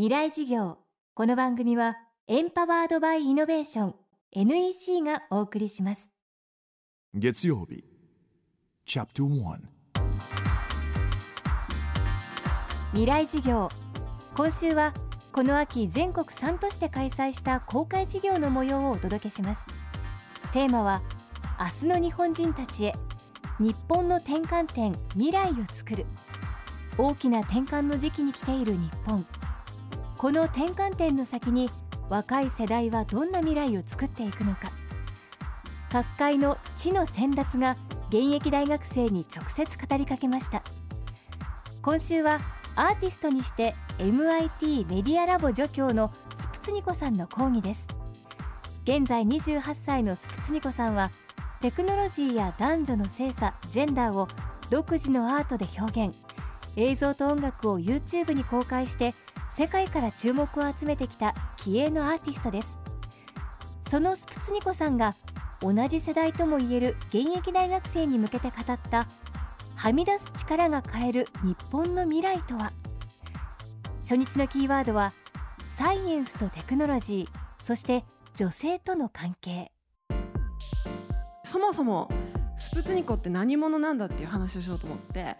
未来事業。この番組はエンパワードバイイノベーション NEC がお送りします。月曜日チャプター未来事業。今週はこの秋全国3都市で開催した公開事業の模様をお届けします。テーマは明日の日本人たちへ日本の転換点未来を作る。大きな転換の時期に来ている日本この転換点の先に若い世代はどんな未来を作っていくのか。各界の知の先達が現役大学生に直接語りかけました。今週はアーティストにして MIT メディアラボ助教のスプツニコさんの講義です。現在28歳のスプツニコさんはテクノロジーや男女の性差ジェンダーを独自のアートで表現。映像と音楽を YouTube に公開して世界から注目を集めてきた気鋭のアーティストです。そのスプツニコさんが同じ世代ともいえる現役大学生に向けて語ったはみ出す力が変える日本の未来とは？初日のキーワードはサイエンスとテクノロジーそして女性との関係。そもそもスプツニコって何者なんだっていう話をしようと思って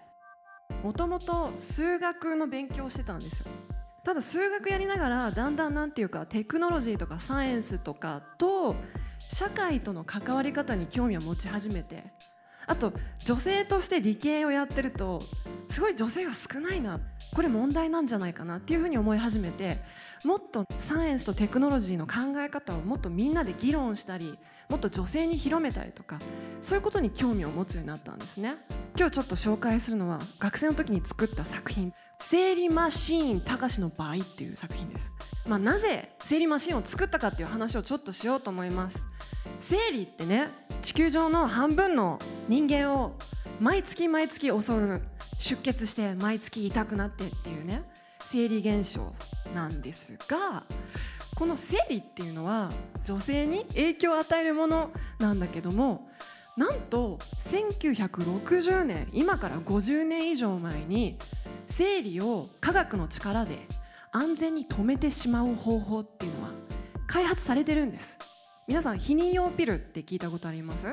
もともと数学の勉強をしてたんですよ。ただ数学やりながらだんだんなんていうかテクノロジーとかサイエンスとかと社会との関わり方に興味を持ち始めてあと女性として理系をやってるとすごい女性が少ないなこれ問題なんじゃないかなっていうふうに思い始めてもっとサイエンスとテクノロジーの考え方をもっとみんなで議論したりもっと女性に広めたりとかそういうことに興味を持つようになったんですね。今日ちょっと紹介するのは学生の時に作った作品「生理マシーンたかしの場合」っていう作品です、まあ、なぜ生理マシーンを作ったかっていう話をちょっとしようと思います。生理ってね地球上の半分の人間を毎月毎月襲う出血して毎月痛くなってっていうね生理現象なんですがこの生理っていうのは女性に影響を与えるものなんだけどもなんと1960年今から50年以上前に生理を科学の力で安全に止めてしまう方法っていうのは開発されてるんです。皆さん避妊用ピルって聞いたことあります？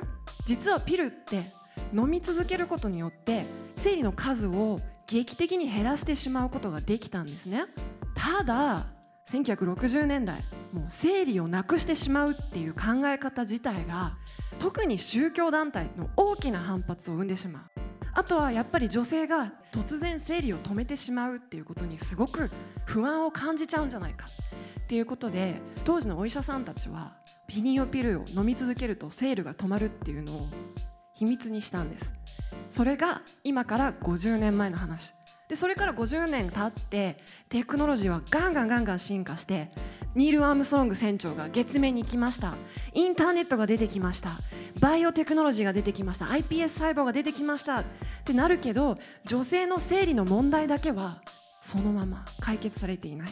実はピルって飲み続けることによって生理の数を劇的に減らしてしまうことができたんですね。ただ1960年代もう生理をなくしてしまうっていう考え方自体が特に宗教団体の大きな反発を生んでしまう。あとはやっぱり女性が突然生理を止めてしまうっていうことにすごく不安を感じちゃうんじゃないか。っていうことで当時のお医者さんたちはピニオピルを飲み続けると生理が止まるっていうのを秘密にしたんです。それが今から50年前の話。でそれから50年経ってテクノロジーはガンガンガンガン進化してニール・アームストロング船長が月面に行きました。インターネットが出てきました。バイオテクノロジーが出てきました。iPS 細胞が出てきました。ってなるけど女性の生理の問題だけはそのまま解決されていない。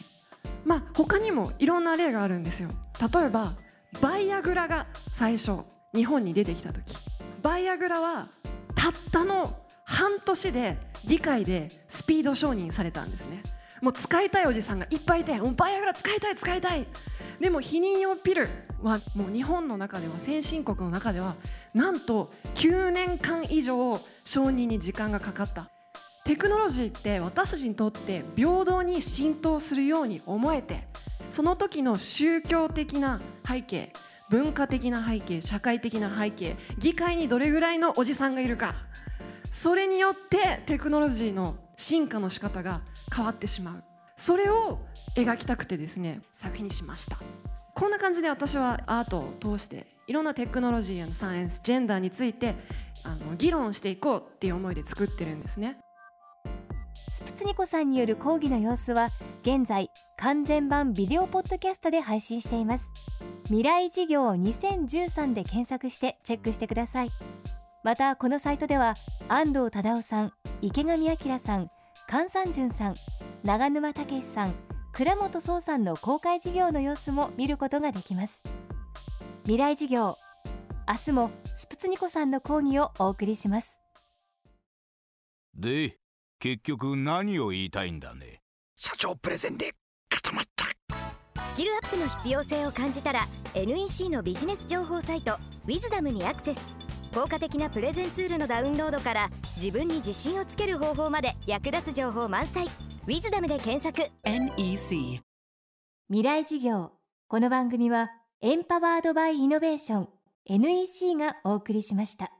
まあ他にもいろんな例があるんですよ。例えばバイアグラが最初日本に出てきた時。バイアグラはたったの半年で議会でスピード承認されたんですね。もう使いたいおじさんがいっぱいいてもうバイアグラ使いたい使いたい。でも避妊用ピルはもう日本の中では先進国の中ではなんと9年間以上承認に時間がかかった。テクノロジーって私たちにとって平等に浸透するように思えてその時の宗教的な背景文化的な背景社会的な背景議会にどれぐらいのおじさんがいるか。それによってテクノロジーの進化の仕方が変わってしまう。それを描きたくてですね作品にしました。こんな感じで私はアートを通していろんなテクノロジーやサイエンスジェンダーについてあの議論していこうっていう思いで作ってるんですね。スプツニコさんによる講義の様子は現在完全版ビデオポッドキャストで配信しています。未来事業2013で検索してチェックしてください。またこのサイトでは安藤忠雄さん池上彰さん菅三淳さん長沼武さん倉本壮さんの公開事業の様子も見ることができます。未来事業明日もスプツニコさんの講義をお送りします。で結局何を言いたいんだね？社長プレゼンで固キルアップの必要性を感じたら NEC のビジネス情報サイト「ウィズダムにアクセス効果的なプレゼンツールのダウンロードから自分に自信をつける方法まで役立つ情報満載「ウィズダムで検索。NEC 未来事業。この番組はエンパワードバイイノベーション NEC がお送りしました